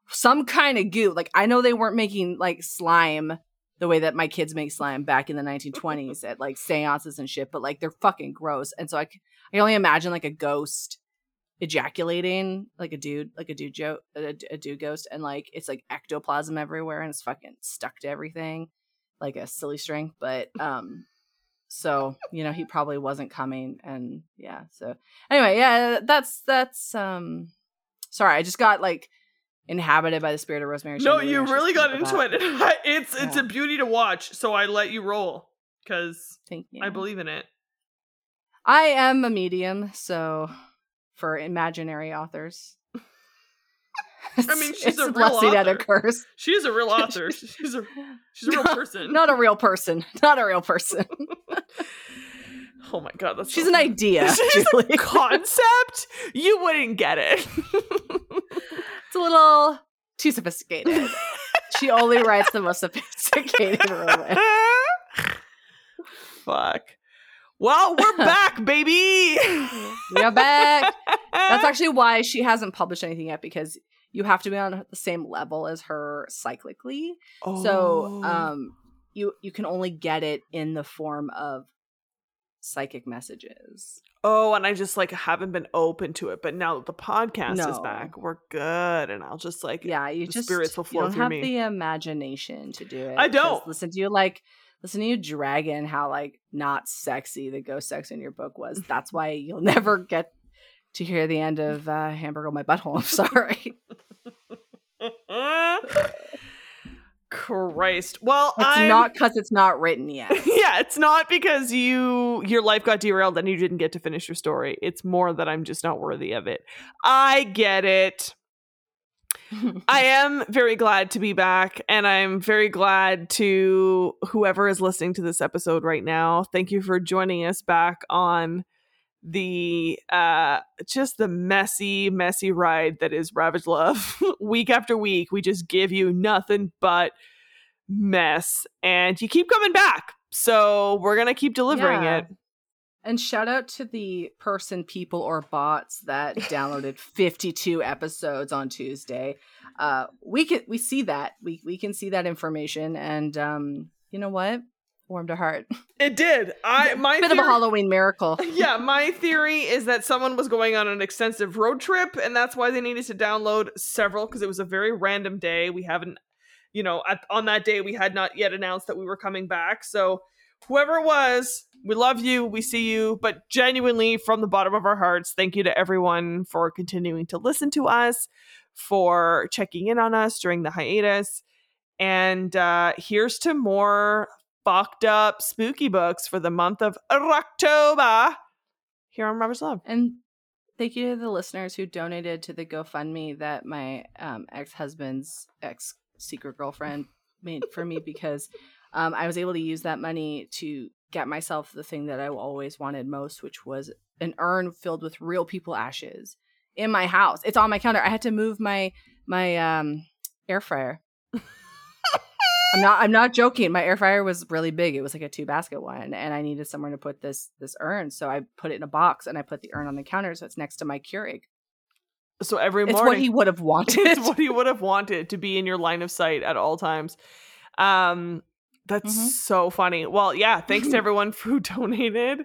some kind of goo. Like I know they weren't making like slime the way that my kids make slime back in the 1920s at like seances and shit, but like they're fucking gross. And so I, can only imagine like a ghost ejaculating like a dude, like a dude joke, a, a dude ghost, and like it's like ectoplasm everywhere and it's fucking stuck to everything like a silly string. But um, so you know he probably wasn't coming and yeah so anyway yeah that's that's um sorry i just got like inhabited by the spirit of rosemary no, Chandelier you really got into it. It's it's Yeah. a beauty to watch. So I let you roll you I believe in it. i am a medium so for imaginary authors I mean, she's a real blessing and a author. curse She is a real author. She's a she's a real No, person. not a real person not a real person oh my god, that's she's so an funny. idea She's a concept. You wouldn't get it. it's a little too sophisticated she only writes the most sophisticated romance Fuck. Well, we're back, baby. we are back That's actually why she hasn't published anything yet because you have to be on the same level as her cyclically. So, Oh. um you you can only get it in the form of psychic messages. Oh, and I just like haven't been open to it, but now that the podcast is back, we're good, and I'll just like Yeah, you the just spirits will you flow don't through have me. the imagination to do it. I don't. Listen to you like listen to you dragon how like not sexy the ghost sex in your book was. That's why you'll never get to hear the end of uh, Hamburger My Butthole. I'm sorry. Christ. Well, It's I'm not because it's not written yet. yeah, it's not because you your life got derailed and you didn't get to finish your story. It's more that I'm just not worthy of it. I get it. I am very glad to be back, and I'm very glad to whoever is listening to this episode right now. Thank you for joining us back on the uh just the messy messy ride that is ravage love week after week we just give you nothing but mess and you keep coming back so we're gonna keep delivering Yeah. it And shout out to the person, people, or bots that downloaded 52 episodes on Tuesday. Uh, we can we see that we we can see that information, and um, you know what? Warmed our heart. it did i my Bit of a Halloween miracle. yeah, my theory is that someone was going on an extensive road trip, and that's why they needed to download several because it was a very random day. We haven't, you know, at, on that day we had not yet announced that we were coming back. So, whoever it was, we love you, we see you, but genuinely from the bottom of our hearts, thank you to everyone for continuing to listen to us, for checking in on us during the hiatus, and uh, here's to more fucked up spooky books for the month of October here on Ravage Love. And thank you to the listeners who donated to the GoFundMe that my um, ex husband's ex secret girlfriend made for me because um, I was able to use that money to get myself the thing that I always wanted most, which was an urn filled with real people ashes in my house. It's on my counter. I had to move my my um, air fryer. I'm not I'm not joking. My air fryer was really big. It was like a two basket one and I needed somewhere to put this this urn. So I put it in a box and I put the urn on the counter so it's next to my Keurig. So every It's morning, what he would have wanted. it's what he would have wanted to be in your line of sight at all times. Um, that's Mhm. so funny. Well, yeah, thanks to everyone who donated.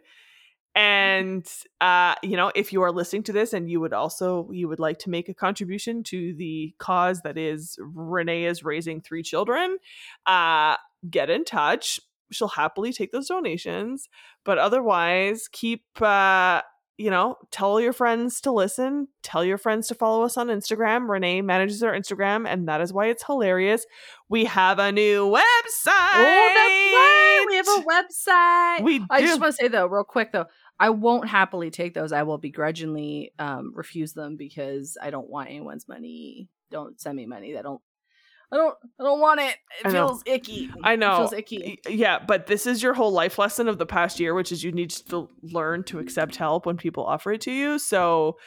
And uh, you know, if you are listening to this and you would also you would like to make a contribution to the cause that is Renee is raising three children, uh, get in touch. She'll happily take those donations. But otherwise, keep uh you know, tell your friends to listen. Tell your friends to follow us on Instagram. Renee manages our Instagram, and that is why it's hilarious. We have a new website. Oh, that's right. We have a website. We do. I just want to say though, real quick though, I won't happily take those. I will begrudgingly um, refuse them because I don't want anyone's money. Don't send me money. That don't. I don't. I don't want it. It feels icky. I know. It feels icky. Yeah, but this is your whole life lesson of the past year, which is you need to learn to accept help when people offer it to you. So,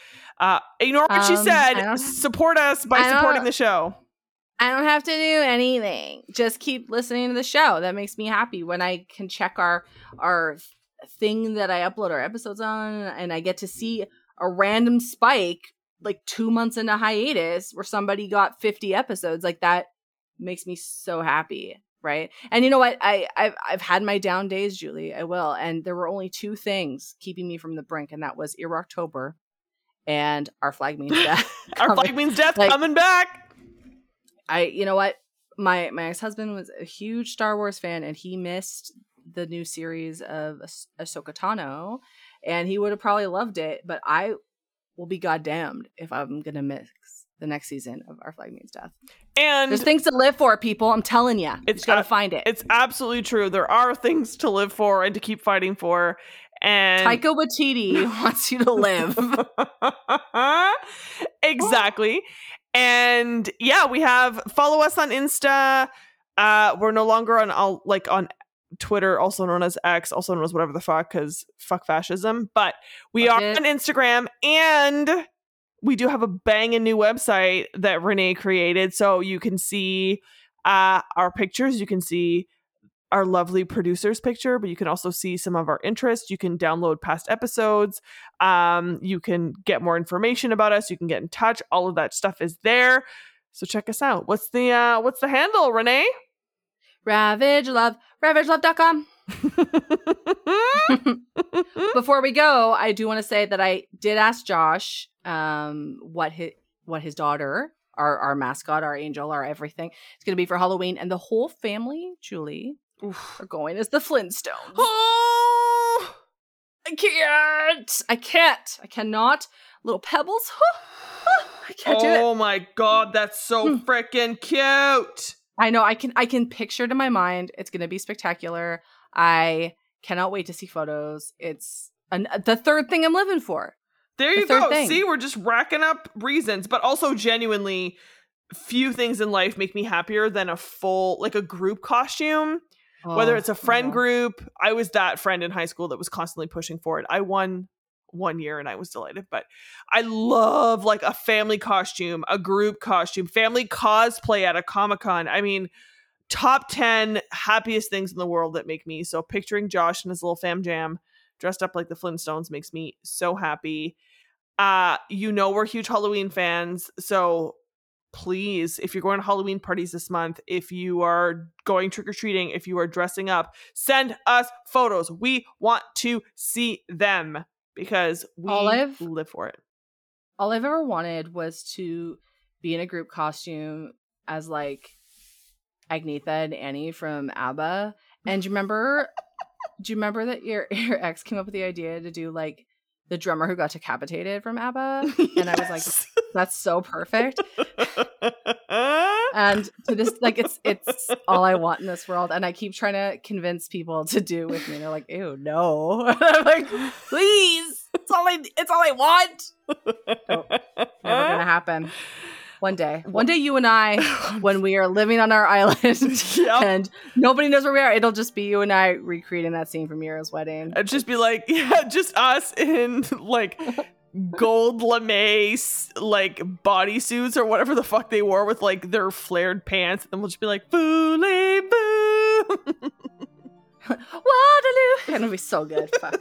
uh, ignore what she Um, said. Support us by supporting the show. I don't have to do anything. Just keep listening to the show. That makes me happy when I can check our our thing that I upload our episodes on and I get to see a random spike like 2 months into hiatus where somebody got 50 episodes like that makes me so happy, right? And you know what? I I've I've had my down days, Julie. I will. And there were only two things keeping me from the brink and that was October and our flag means death. Our flag means death Like- coming back. I you know what my my ex husband was a huge Star Wars fan and he missed the new series of Ah- Ahsoka Tano and he would have probably loved it but I will be goddamned if I'm gonna miss the next season of Our Flag Means Death. And There's things to live for, people. I'm telling you, It's gotta find it. it's absolutely true. There are things to live for and to keep fighting for. And Taika Waititi wants you to live. exactly. And yeah, we have follow us on Insta. Uh we're no longer on all like on Twitter, also known as X, also known as whatever the fuck, because fuck fascism. But we Fuck are it. on Instagram and we do have a banging new website that Renee created. So you can see uh our pictures, you can see our lovely producer's picture, but you can also see some of our interests. You can download past episodes. Um, you can get more information about us. You can get in touch. All of that stuff is there. So check us out. What's the uh what's the handle, Renee? Ravage Love, ravagelove.com. Before we go, I do want to say that I did ask Josh um, what his what his daughter, our our mascot, our angel, our everything, is going to be for Halloween, and the whole family, Julie, are going as the Flintstones. oh, I can't. I can't. I cannot. Little pebbles. I can't do it. oh my god, that's so Hmm. freaking cute. I know. I can. I can picture it in my mind. It's going to be spectacular. I cannot wait to see photos. It's an, the third thing I'm living for. There you third go. thing. See, we're just racking up reasons, but also genuinely few things in life make me happier than a full like a group costume. Whether it's a friend know. group i was that friend in high school that was constantly pushing for it. I won one year and i was delighted but i love like a family costume a group costume family cosplay at a comic-con. I mean top 10 happiest things in the world that make me. So picturing josh and his little fam jam dressed up like the flintstones makes me so happy. Uh you know we're huge halloween fans so please, if you're going to Halloween parties this month, if you are going trick or treating, if you are dressing up, send us photos. We want to see them because we Olive? live for it. all I've ever wanted was to be in a group costume as like Agnetha and Annie from ABBA. And do you remember? do you remember that your your ex came up with the idea to do like the drummer who got decapitated from ABBA? And I was like, That's so perfect. And to this, like, it's it's all I want in this world. And I keep trying to convince people to do with me. They're like, "Ew, no!" And I'm like, "Please, it's all I it's all I want." Never gonna happen. One day, one day, you and I, when we are living on our island Yep. and nobody knows where we are, it'll just be you and I recreating that scene from Muriel's wedding. It'd just be like, yeah, just us in like gold lame like bodysuits or whatever the fuck they wore with like their flared pants. And we'll just be like, boo, lay, boo. Waterloo. and it'll be so good. Fuck.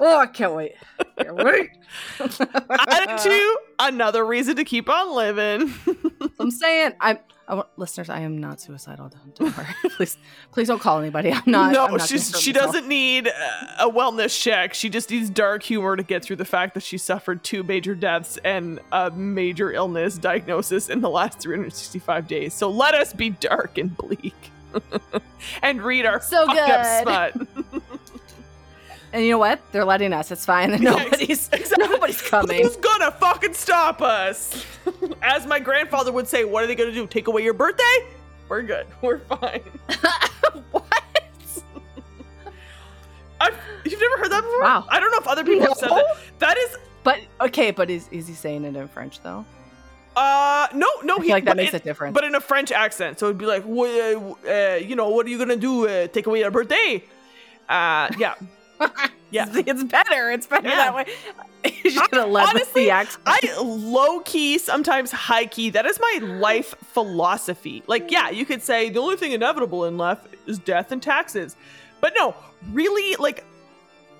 Oh, I can't wait. Can't wait. Added to another reason to keep on living. I'm saying, I'm. I want, listeners, I am not suicidal. Don't, don't worry. please, please don't call anybody. I'm not. no, I'm not she's she myself. doesn't need a wellness check. She just needs dark humor to get through the fact that she suffered two major deaths and a major illness diagnosis in the last 365 days. So let us be dark and bleak and read our So fucked up good. smut. And you know what? They're letting us. It's fine. Nobody's exactly. nobody's coming. Who's gonna fucking stop us? As my grandfather would say, what are they gonna do? Take away your birthday? We're good. We're fine. what? I've, you've never heard that before? Wow. I don't know if other people have said that. That is, But okay, but is is he saying it in French though? uh, no, no. Feel like that makes it- a difference. But in a French accent, so it'd be like, uh, uh, you know, what are you gonna do? Uh, take away your birthday? Uh, yeah. Yeah. it's, better. It's better Yeah. that way. you should have honestly. I low key, sometimes high key. That is my life philosophy. Like, yeah, you could say the only thing inevitable in life is death and taxes. But no, really, like,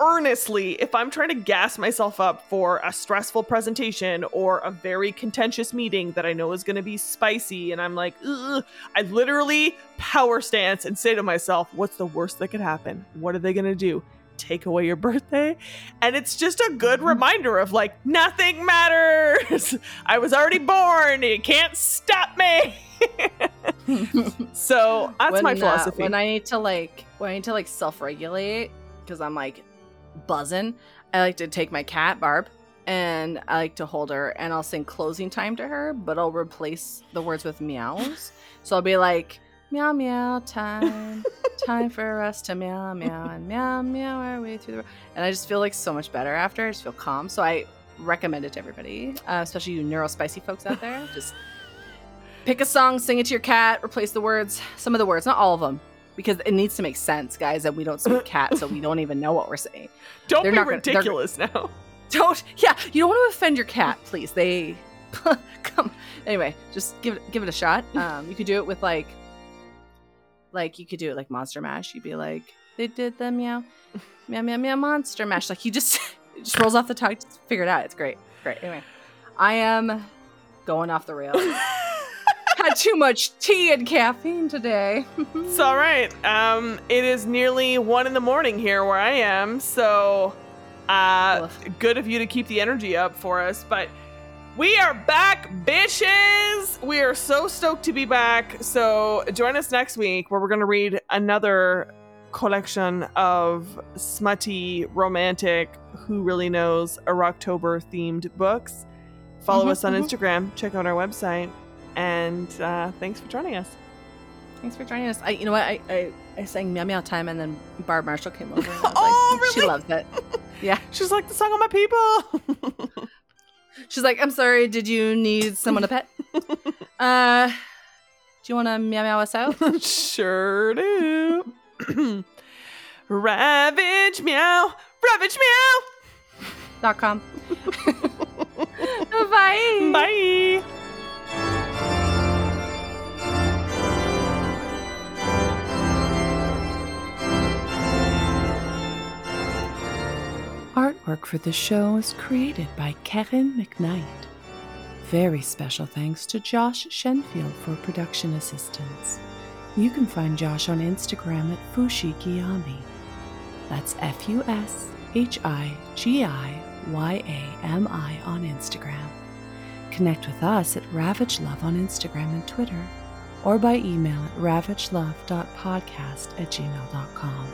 earnestly, if I'm trying to gas myself up for a stressful presentation or a very contentious meeting that I know is going to be spicy, and I'm like, Ugh, I literally power stance and say to myself, what's the worst that could happen? What are they going to do? Take away your birthday? And it's just a good reminder of like, nothing matters. I was already born. You can't stop me. so that's when, my uh, philosophy. when I need to like when I need to like self-regulate because I'm like buzzing, I like to take my cat Barb and I like to hold her and I'll sing closing time to her, but I'll replace the words with meows. So I'll be like meow meow time, time for us to meow meow and meow meow our way through the and I just feel like so much better after. I just feel calm. So I recommend it to everybody, uh, especially you neurospicy folks out there. Just pick a song, sing it to your cat, replace the words, some of the words, not all of them, because it needs to make sense, guys. And we don't speak cat, so we don't even know what we're saying. Don't they're be not gonna- ridiculous now. Don't, yeah, you don't want to offend your cat, please. They come. Anyway, just give it give it a shot. Um, you could do it with like, like you could do it like Monster Mash. You'd be like, they did the meow, meow meow meow Monster Mash. Like you just it just rolls off the tongue. Just figure it out. It's great, great. Anyway, I am going off the rails. Had too much tea and caffeine today. It's all right. Um, it is nearly one in the morning here where I am, so uh, good of you to keep the energy up for us. But we are back, bitches. We are so stoked to be back. So join us next week where we're gonna read another collection of smutty, romantic, who really knows, Eroctober themed books. Follow Mhm, us on mhm. Instagram. Check out our website. And uh, thanks for joining us. Thanks for joining us. I, you know what? I, I, I sang Meow Meow Time, and then Barb Marshall came over. And Oh, like, She really? loves it. Yeah. She's like the song of my people. She's like, I'm sorry. Did you need someone to pet? uh, do you want to meow meow us out? sure do. Ravage meow. Ravage meow. Dot com. Bye. Bye. Artwork for the show is created by Kevin McKnight. Very special thanks to Josh Shenfield for production assistance. You can find Josh on Instagram at Fushi Giyami. That's F U S H I G I Y A M I on Instagram. Connect with us at Ravage Love on Instagram and Twitter, or by email at ravagelove.podcast at gmail.com.